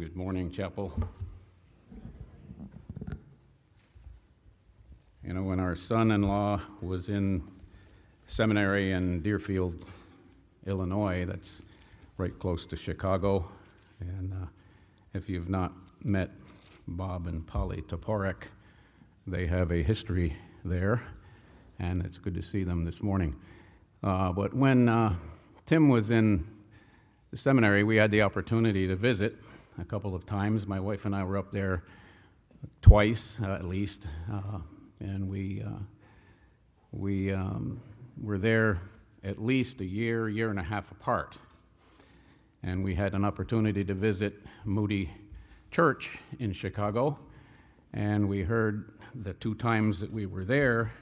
Good morning, Chapel. You know, when our son in law was in seminary in Deerfield, Illinois, that's right close to Chicago. And uh, if you've not met Bob and Polly Toporek, they have a history there, and it's good to see them this morning. Uh, but when uh, Tim was in the seminary, we had the opportunity to visit a couple of times. My wife and I were up there twice, uh, at least, uh, and we uh, we um, were there at least a year, year and a half apart. And we had an opportunity to visit Moody Church in Chicago, and we heard the two times that we were there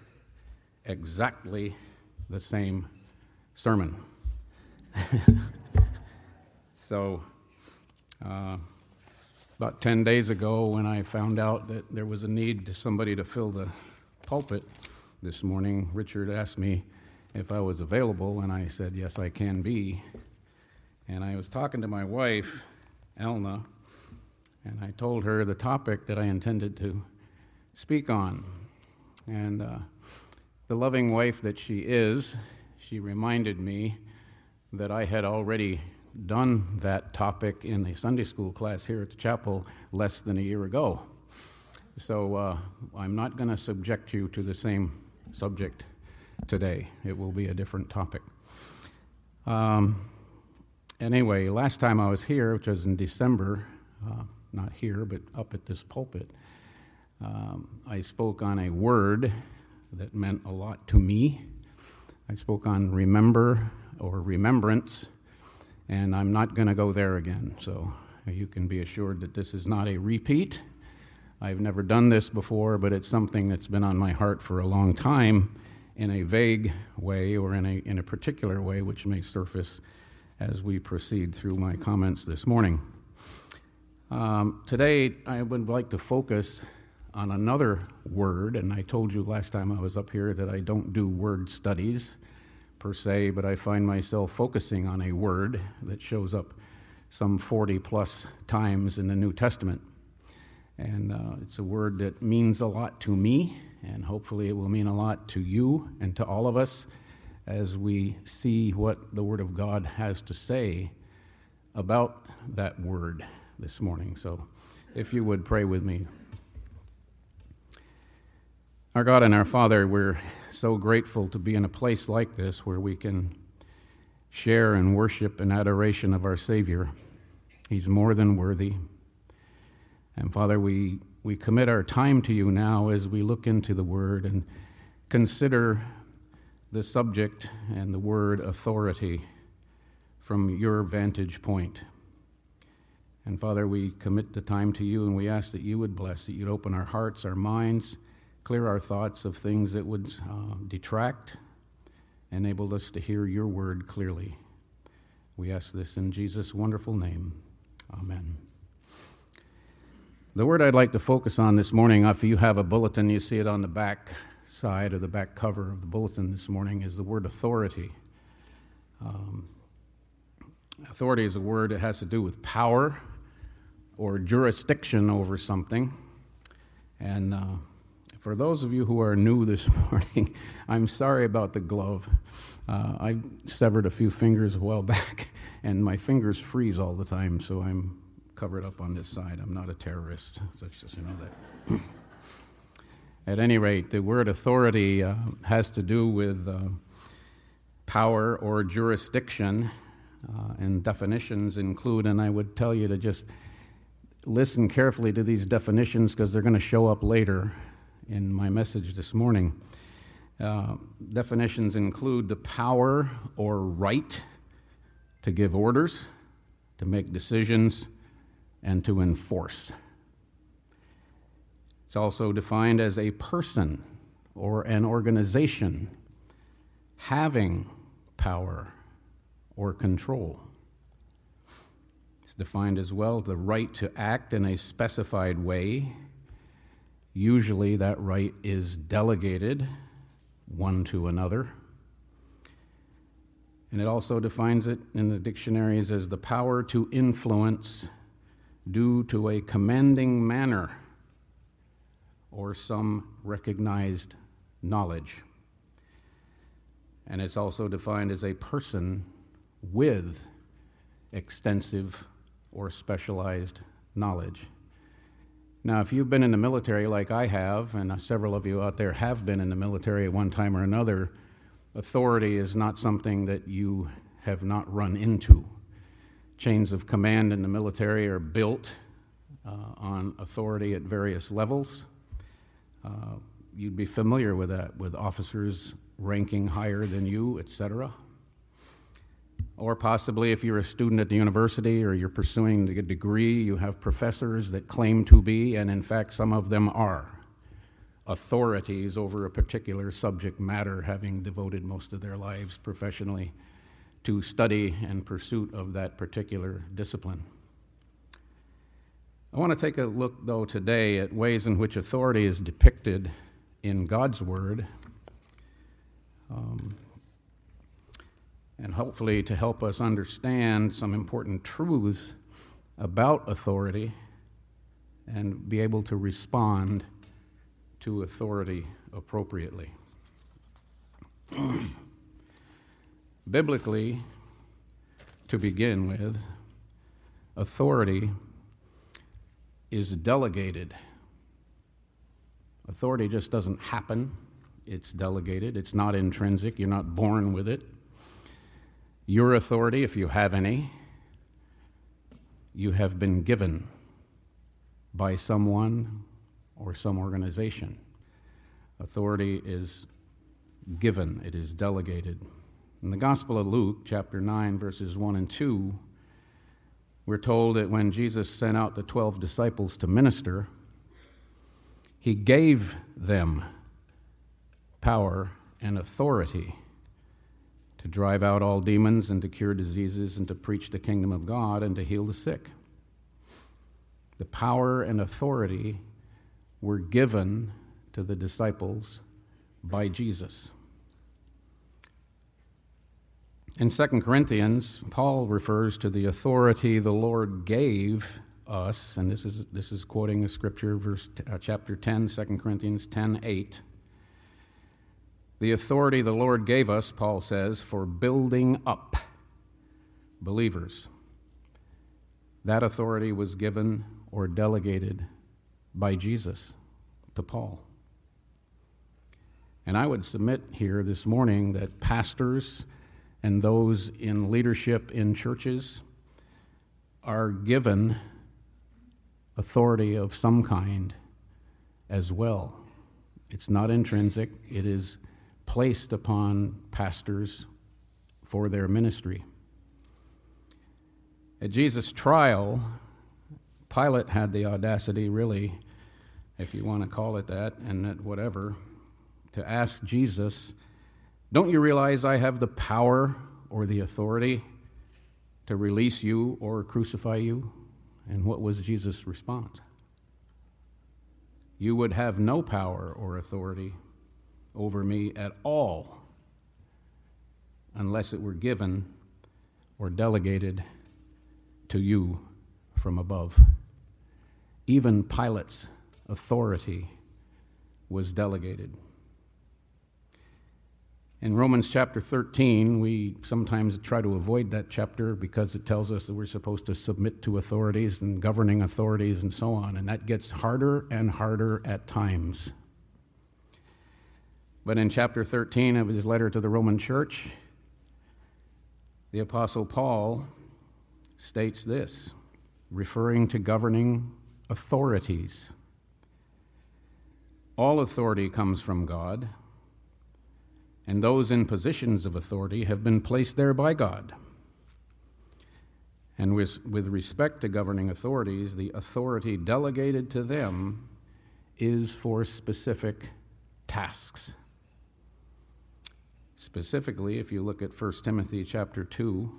exactly the same sermon. so, uh, about 10 days ago, when I found out that there was a need to somebody to fill the pulpit this morning, Richard asked me if I was available, and I said, Yes, I can be. And I was talking to my wife, Elna, and I told her the topic that I intended to speak on. And uh, the loving wife that she is, she reminded me that I had already done that topic in a Sunday school class here at the chapel less than a year ago. So uh, I'm not going to subject you to the same subject today. It will be a different topic. Um, anyway, last time I was here, which was in December, uh, not here, but up at this pulpit, um, I spoke on a word that meant a lot to me. I spoke on remember or remembrance, and I'm not going to go there again. So you can be assured that this is not a repeat. I've never done this before, but it's something that's been on my heart for a long time in a vague way or in a, in a particular way, which may surface as we proceed through my comments this morning. Um, today, I would like to focus on another word, and I told you last time I was up here that I don't do word studies per se, but I find myself focusing on a word that shows up some 40 plus times in the New Testament. And uh, it's a word that means a lot to me, and hopefully it will mean a lot to you and to all of us as we see what the Word of God has to say about that word this morning. So if you would pray with me. Our God and our Father, we're so grateful to be in a place like this where we can share and worship and adoration of our Savior. He's more than worthy. And Father, we, we commit our time to you now as we look into the Word and consider the subject and the word authority from your vantage point. And Father, we commit the time to you and we ask that you would bless, that you'd open our hearts, our minds, clear our thoughts of things that would uh, detract, enable us to hear your word clearly. We ask this in Jesus' wonderful name. Amen. The word I'd like to focus on this morning, if you have a bulletin, you see it on the back side of the back cover of the bulletin this morning, is the word authority. Um, authority is a word that has to do with power or jurisdiction over something. And uh, for those of you who are new this morning, I'm sorry about the glove. Uh, I severed a few fingers a while back, and my fingers freeze all the time, so I'm covered up on this side. I'm not a terrorist, so just you know that. At any rate, the word authority uh, has to do with uh, power or jurisdiction, uh, and definitions include, and I would tell you to just listen carefully to these definitions because they're going to show up later in my message this morning. Uh, definitions include the power or right to give orders, to make decisions, and to enforce. It's also defined as a person or an organization having power or control. It's defined as well the right to act in a specified way. Usually, that right is delegated one to another. And it also defines it in the dictionaries as the power to influence due to a commanding manner or some recognized knowledge. And it's also defined as a person with extensive or specialized knowledge. Now, if you've been in the military like I have, and several of you out there have been in the military at one time or another, authority is not something that you have not run into. Chains of command in the military are built uh, on authority at various levels. Uh, you'd be familiar with that, with officers ranking higher than you, etc. Or possibly, if you're a student at the university or you're pursuing a degree, you have professors that claim to be, and in fact, some of them are, authorities over a particular subject matter, having devoted most of their lives professionally to study and pursuit of that particular discipline. I want to take a look, though, today at ways in which authority is depicted in God's Word. Um, and hopefully to help us understand some important truths about authority and be able to respond to authority appropriately. Biblically, to begin with, authority is delegated. Authority just doesn't happen, it's delegated. It's not intrinsic, you're not born with it. Your authority, if you have any, you have been given by someone or some organization. Authority is given, it is delegated. In the Gospel of Luke, chapter 9, verses 1 and 2, we're told that when Jesus sent out the 12 disciples to minister, he gave them power and authority to drive out all demons and to cure diseases and to preach the kingdom of God and to heal the sick. The power and authority were given to the disciples by Jesus. In 2 Corinthians, Paul refers to the authority the Lord gave us, and this is, this is quoting the scripture, verse, uh, chapter 10, 2 Corinthians 10 8. The authority the Lord gave us, Paul says, for building up believers. That authority was given or delegated by Jesus to Paul. And I would submit here this morning that pastors and those in leadership in churches are given authority of some kind as well. It's not intrinsic, it is placed upon pastors for their ministry. At Jesus' trial, Pilate had the audacity, really, if you want to call it that, and whatever, to ask Jesus, Don't you realize I have the power or the authority to release you or crucify you? And what was Jesus' response? You would have no power or authority over me at all unless it were given or delegated to you from above. Even Pilate's authority was delegated. In Romans chapter 13, we sometimes try to avoid that chapter because it tells us that we're supposed to submit to authorities and governing authorities and so on, and that gets harder and harder at times. But in chapter 13 of his letter to the Roman church, the Apostle Paul states this, referring to governing authorities. All authority comes from God, and those in positions of authority have been placed there by God. And with, with respect to governing authorities, the authority delegated to them is for specific tasks. Specifically, if you look at 1 Timothy chapter 2,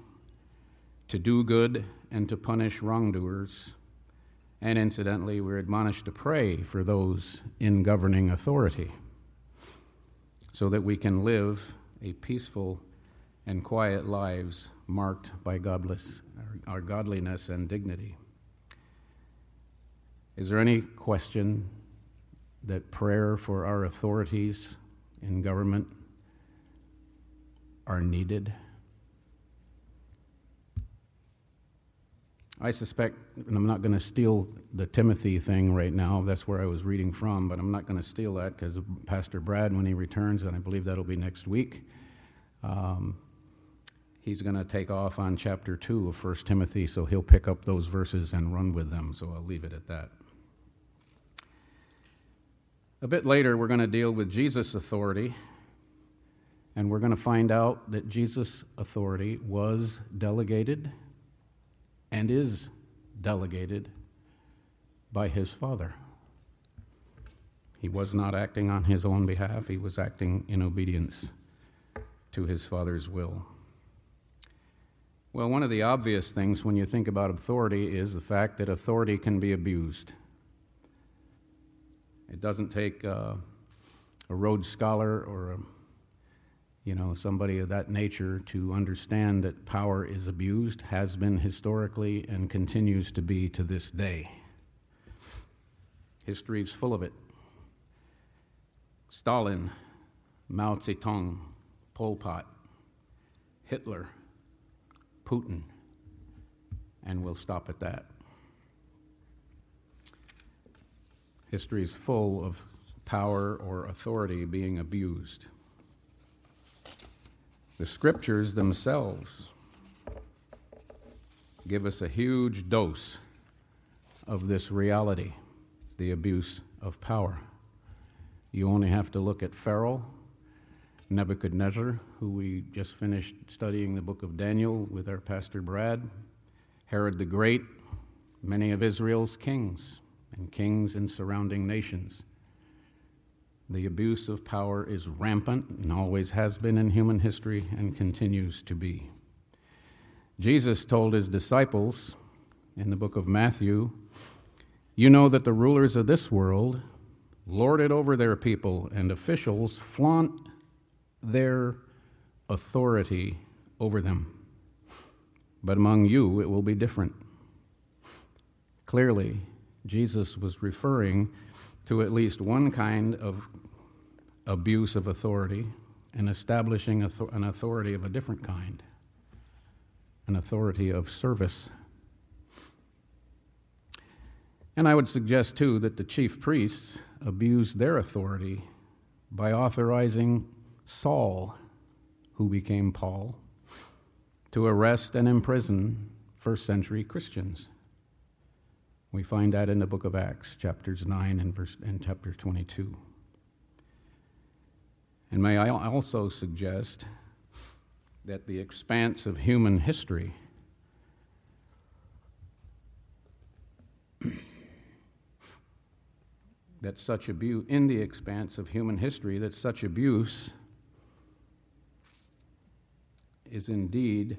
to do good and to punish wrongdoers. And incidentally, we're admonished to pray for those in governing authority so that we can live a peaceful and quiet lives marked by godless, our godliness and dignity. Is there any question that prayer for our authorities in government are needed? I suspect, and I'm not going to steal the Timothy thing right now, that's where I was reading from, but I'm not going to steal that because Pastor Brad, when he returns, and I believe that'll be next week, um, he's going to take off on chapter 2 of 1 Timothy, so he'll pick up those verses and run with them, so I'll leave it at that. A bit later, we're going to deal with Jesus' authority, and we're going to find out that Jesus' authority was delegated and is delegated by his Father. He was not acting on his own behalf, he was acting in obedience to his Father's will. Well, one of the obvious things when you think about authority is the fact that authority can be abused. It doesn't take uh, a Rhodes Scholar or a you know, somebody of that nature to understand that power is abused, has been historically, and continues to be to this day. History is full of it. Stalin, Mao Zedong, Pol Pot, Hitler, Putin, and we'll stop at that. History is full of power or authority being abused. The scriptures themselves give us a huge dose of this reality, the abuse of power. You only have to look at Pharaoh, Nebuchadnezzar, who we just finished studying the book of Daniel with our pastor Brad, Herod the Great, many of Israel's kings, and kings in surrounding nations. The abuse of power is rampant and always has been in human history and continues to be. Jesus told his disciples in the book of Matthew, You know that the rulers of this world lord it over their people, and officials flaunt their authority over them. But among you, it will be different. Clearly, Jesus was referring to at least one kind of abuse of authority and establishing an authority of a different kind an authority of service. And I would suggest, too, that the chief priests abused their authority by authorizing Saul, who became Paul, to arrest and imprison first century Christians. We find that in the book of Acts, chapters 9 and, verse, and chapter 22. And may I also suggest that the expanse of human history that such abuse in the expanse of human history that such abuse is indeed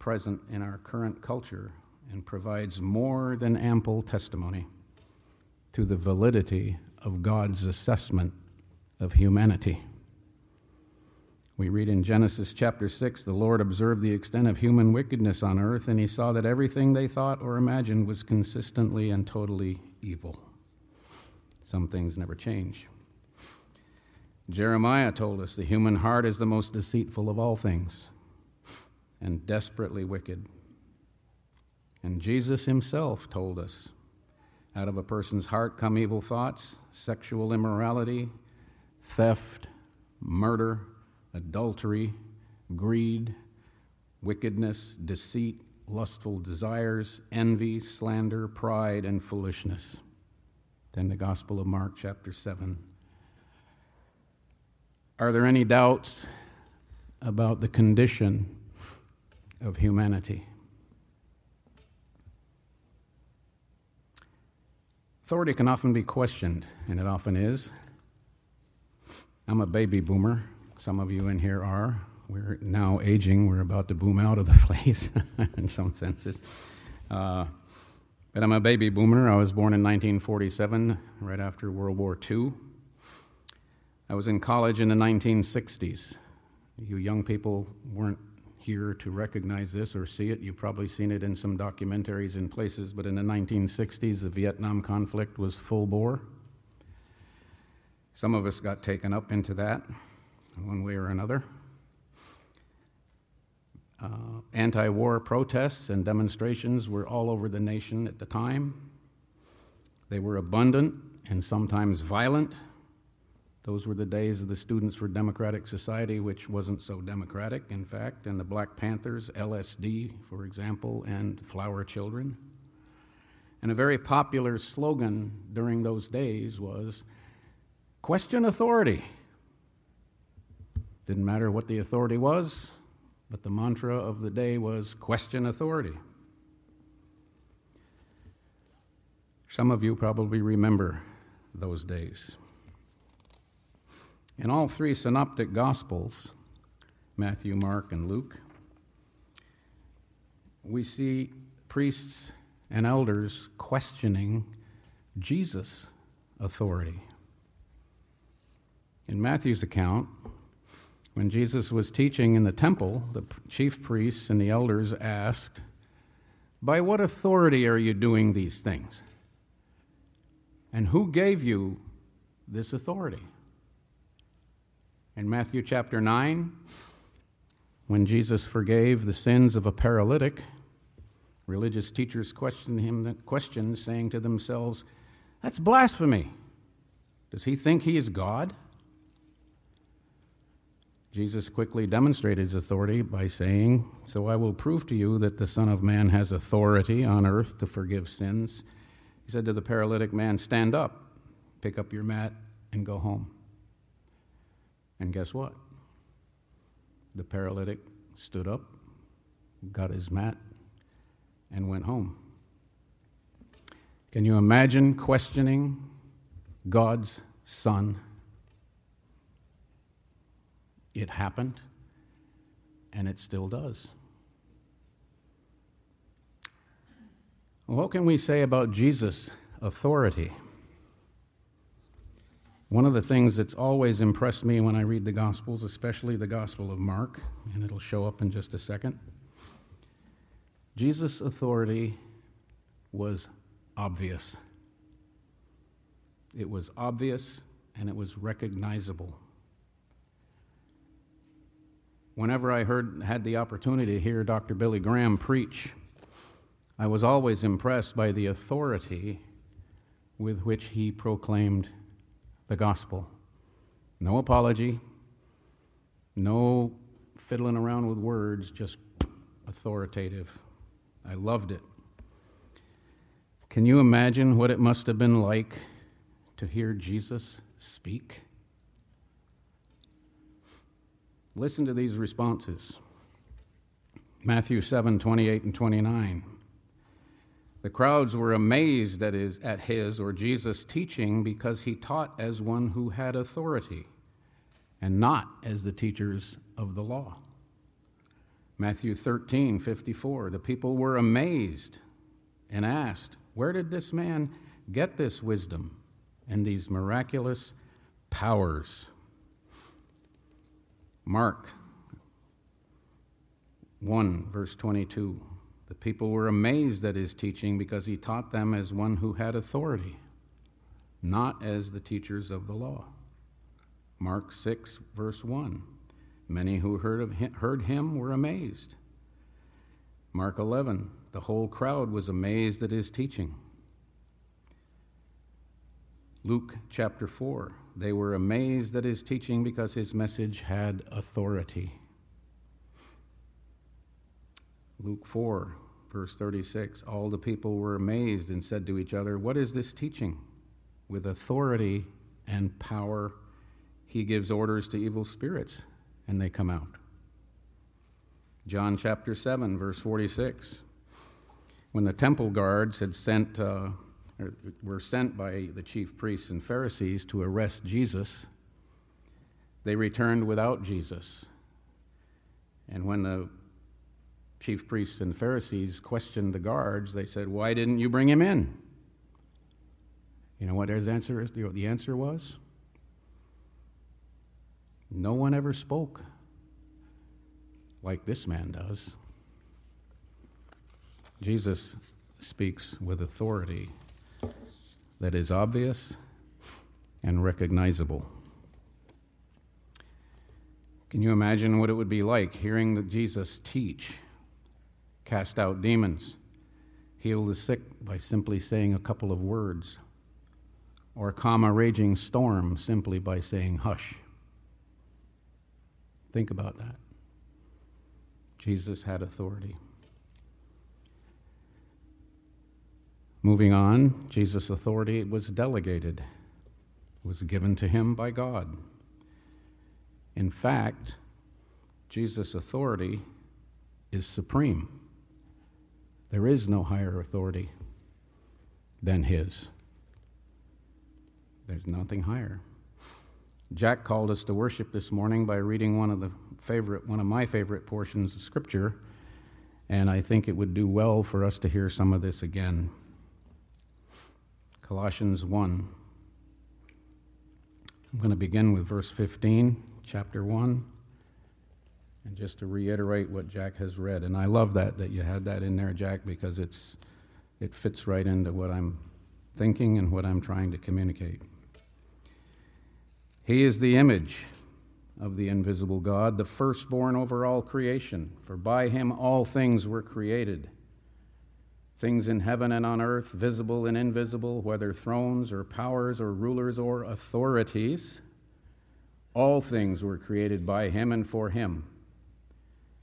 present in our current culture and provides more than ample testimony to the validity of God's assessment of humanity. We read in Genesis chapter 6 the Lord observed the extent of human wickedness on earth, and he saw that everything they thought or imagined was consistently and totally evil. Some things never change. Jeremiah told us the human heart is the most deceitful of all things and desperately wicked. And Jesus himself told us out of a person's heart come evil thoughts, sexual immorality, theft, murder, adultery, greed, wickedness, deceit, lustful desires, envy, slander, pride, and foolishness. Then the Gospel of Mark, chapter 7. Are there any doubts about the condition of humanity? Authority can often be questioned, and it often is. I'm a baby boomer. Some of you in here are. We're now aging. We're about to boom out of the place in some senses. Uh, but I'm a baby boomer. I was born in 1947, right after World War II. I was in college in the 1960s. You young people weren't here to recognize this or see it. You've probably seen it in some documentaries in places, but in the 1960s, the Vietnam conflict was full bore. Some of us got taken up into that one way or another. Uh, Anti war protests and demonstrations were all over the nation at the time. They were abundant and sometimes violent. Those were the days of the Students for Democratic Society, which wasn't so democratic, in fact, and the Black Panthers, LSD, for example, and Flower Children. And a very popular slogan during those days was question authority. Didn't matter what the authority was, but the mantra of the day was question authority. Some of you probably remember those days. In all three synoptic gospels, Matthew, Mark, and Luke, we see priests and elders questioning Jesus' authority. In Matthew's account, when Jesus was teaching in the temple, the chief priests and the elders asked, By what authority are you doing these things? And who gave you this authority? In Matthew chapter 9, when Jesus forgave the sins of a paralytic, religious teachers questioned him that question, saying to themselves, That's blasphemy. Does he think he is God? Jesus quickly demonstrated his authority by saying, So I will prove to you that the Son of Man has authority on earth to forgive sins. He said to the paralytic man, Stand up, pick up your mat, and go home. And guess what? The paralytic stood up, got his mat, and went home. Can you imagine questioning God's Son? It happened, and it still does. What can we say about Jesus' authority? One of the things that's always impressed me when I read the Gospels, especially the Gospel of Mark, and it'll show up in just a second, Jesus' authority was obvious. It was obvious and it was recognizable whenever I heard, had the opportunity to hear Dr. Billy Graham preach, I was always impressed by the authority with which he proclaimed the gospel. No apology, no fiddling around with words, just authoritative. I loved it. Can you imagine what it must have been like to hear Jesus speak? Listen to these responses Matthew 7 28 and 29. The crowds were amazed at his, at his or Jesus' teaching because he taught as one who had authority and not as the teachers of the law. Matthew 13 54. The people were amazed and asked, Where did this man get this wisdom and these miraculous powers? Mark 1, verse 22. People were amazed at his teaching because he taught them as one who had authority, not as the teachers of the law. Mark 6, verse 1. Many who heard, of him, heard him were amazed. Mark 11, the whole crowd was amazed at his teaching. Luke chapter 4, they were amazed at his teaching because his message had authority. Luke 4, verse 36 All the people were amazed and said to each other, What is this teaching? With authority and power, he gives orders to evil spirits, and they come out. John chapter 7, verse 46. When the temple guards had sent uh, were sent by the chief priests and Pharisees to arrest Jesus, they returned without Jesus. And when the chief priests and Pharisees questioned the guards, they said, Why didn't you bring him in? You know what his answer is? The answer was? No one ever spoke like this man does. Jesus speaks with authority that is obvious and recognizable. Can you imagine what it would be like hearing that Jesus teach, cast out demons, heal the sick by simply saying a couple of words, or calm a raging storm simply by saying hush? Think about that. Jesus had authority. Moving on, Jesus' authority was delegated, was given to him by God. In fact, Jesus' authority is supreme. There is no higher authority than his. There's nothing higher. Jack called us to worship this morning by reading one of the favorite one of my favorite portions of scripture, and I think it would do well for us to hear some of this again. Colossians 1. I'm going to begin with verse 15, chapter 1. And just to reiterate what Jack has read, and I love that that you had that in there, Jack, because it's it fits right into what I'm thinking and what I'm trying to communicate. He is the image of the invisible God, the firstborn over all creation, for by him all things were created things in heaven and on earth, visible and invisible, whether thrones or powers or rulers or authorities. All things were created by him and for him.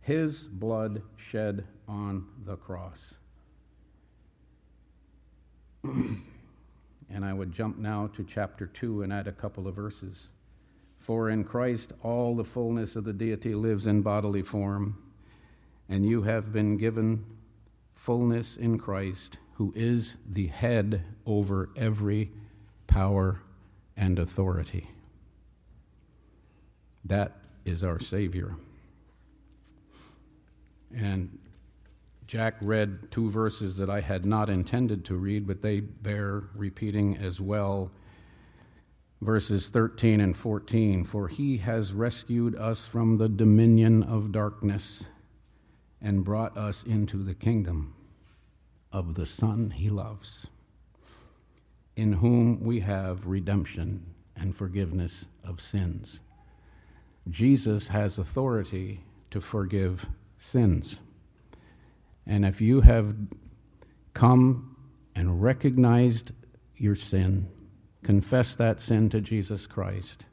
his blood shed on the cross. and I would jump now to chapter 2 and add a couple of verses. For in Christ all the fullness of the deity lives in bodily form, and you have been given fullness in Christ who is the head over every power and authority. That is our Savior. And Jack read two verses that I had not intended to read, but they bear repeating as well. Verses 13 and 14 For he has rescued us from the dominion of darkness and brought us into the kingdom of the Son he loves, in whom we have redemption and forgiveness of sins. Jesus has authority to forgive sins. And if you have come and recognized your sin, confessed that sin to Jesus Christ,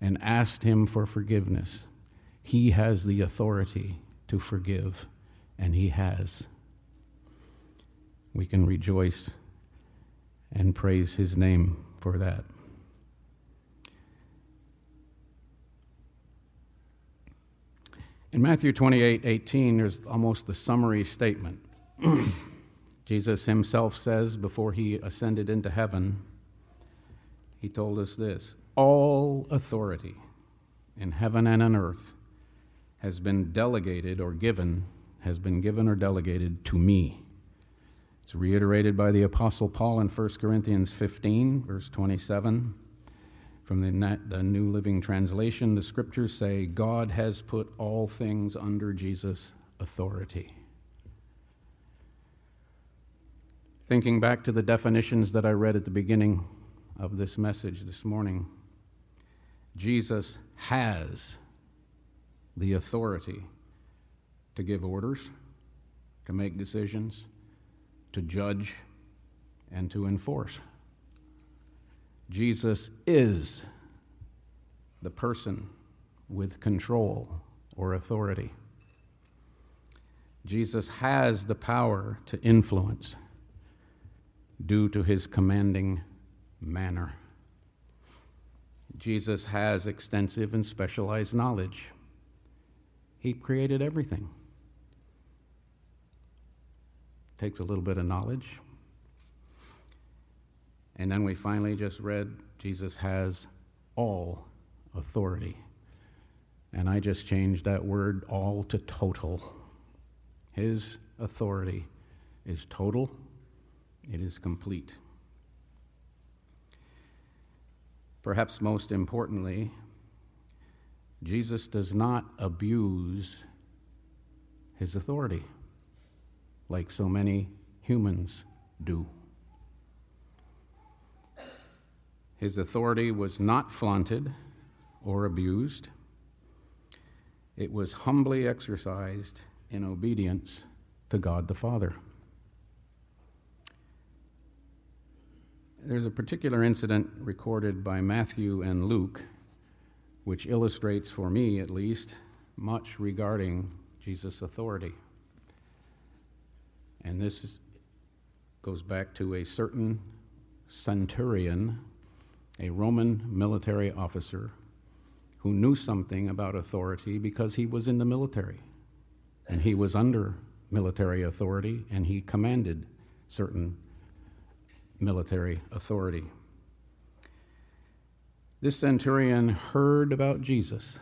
and asked Him for forgiveness, He has the authority to forgive, and He has we can rejoice and praise his name for that. In Matthew 28 18, there's almost a summary statement. Jesus himself says before he ascended into heaven, he told us this All authority in heaven and on earth has been delegated or given, has been given or delegated to me. It's reiterated by the Apostle Paul in 1 Corinthians 15, verse 27. From the, the New Living Translation, the scriptures say, God has put all things under Jesus' authority. Thinking back to the definitions that I read at the beginning of this message this morning, Jesus has the authority to give orders, to make decisions, to judge, and to enforce. Jesus is the person with control or authority. Jesus has the power to influence due to his commanding manner. Jesus has extensive and specialized knowledge. He created everything. takes a little bit of knowledge. And then we finally just read Jesus has all authority. And I just changed that word all to total. His authority is total, it is complete. Perhaps most importantly, Jesus does not abuse his authority like so many humans do. His authority was not flaunted or abused, it was humbly exercised in obedience to God the Father. There's a particular incident recorded by Matthew and Luke which illustrates, for me at least, much regarding Jesus' authority. And this is, goes back to a certain centurion, a Roman military officer, who knew something about authority because he was in the military. And he was under military authority, and he commanded certain military authority. This centurion heard about Jesus.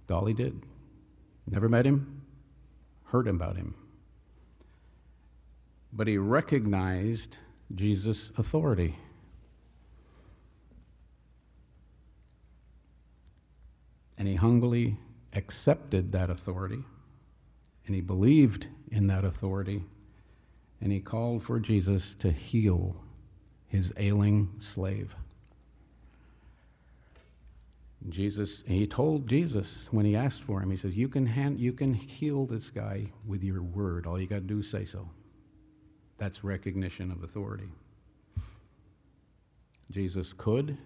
That's all he did. Never met him, heard about him. But he recognized Jesus' authority. And he humbly accepted that authority, and he believed in that authority, and he called for Jesus to heal his ailing slave. Jesus, he told Jesus when he asked for him, he says, You can, hand, you can heal this guy with your word. All you got to do is say so. That's recognition of authority. Jesus could,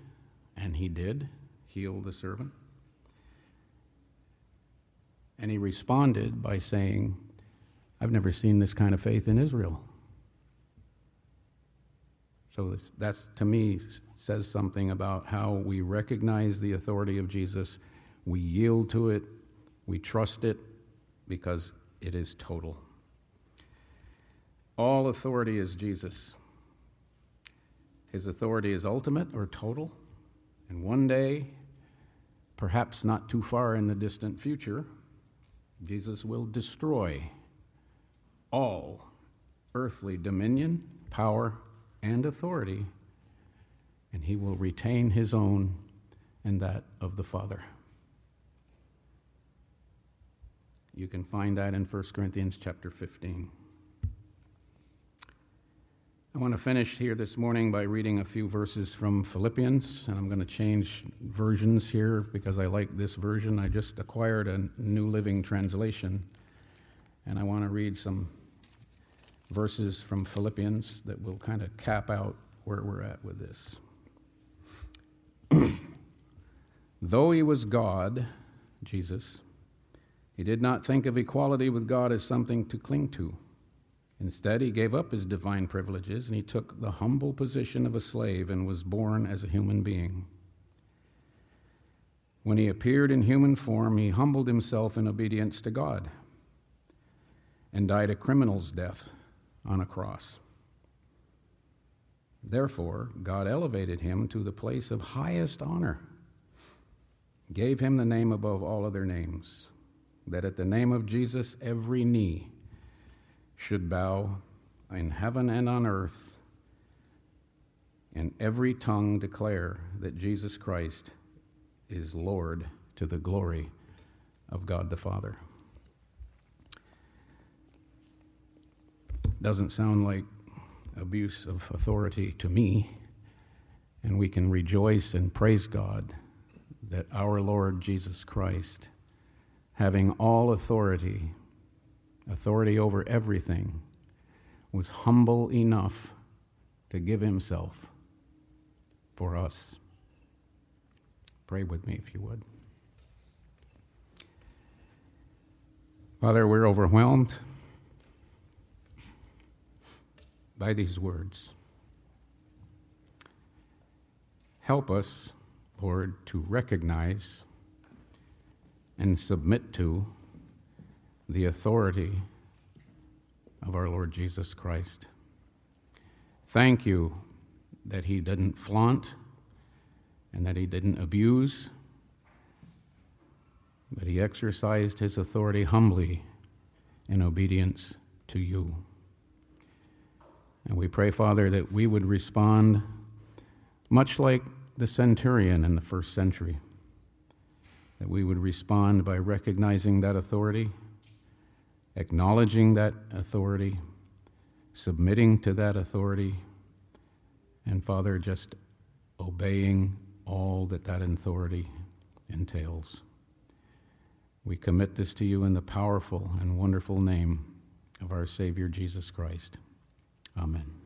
and he did, heal the servant. And he responded by saying, I've never seen this kind of faith in Israel. So this, that's to me says something about how we recognize the authority of Jesus, we yield to it, we trust it because it is total. All authority is Jesus. His authority is ultimate or total, and one day, perhaps not too far in the distant future, Jesus will destroy all earthly dominion, power, and authority, and he will retain his own and that of the Father. You can find that in 1 Corinthians chapter 15. I want to finish here this morning by reading a few verses from Philippians, and I'm going to change versions here because I like this version. I just acquired a New Living Translation, and I want to read some verses from Philippians that will kind of cap out where we're at with this. Though he was God, Jesus, he did not think of equality with God as something to cling to. Instead, he gave up his divine privileges and he took the humble position of a slave and was born as a human being. When he appeared in human form, he humbled himself in obedience to God and died a criminal's death on a cross. Therefore, God elevated him to the place of highest honor, gave him the name above all other names, that at the name of Jesus every knee should bow in heaven and on earth, and every tongue declare that Jesus Christ is Lord to the glory of God the Father. doesn't sound like abuse of authority to me. And we can rejoice and praise God that our Lord Jesus Christ, having all authority, authority over everything, was humble enough to give himself for us. Pray with me if you would. Father, we're overwhelmed by these words. Help us, Lord, to recognize and submit to the authority of our Lord Jesus Christ. Thank you that he didn't flaunt and that he didn't abuse, but he exercised his authority humbly in obedience to you. And we pray, Father, that we would respond much like the centurion in the first century, that we would respond by recognizing that authority, acknowledging that authority, submitting to that authority, and Father, just obeying all that that authority entails. We commit this to you in the powerful and wonderful name of our Savior Jesus Christ. Amen.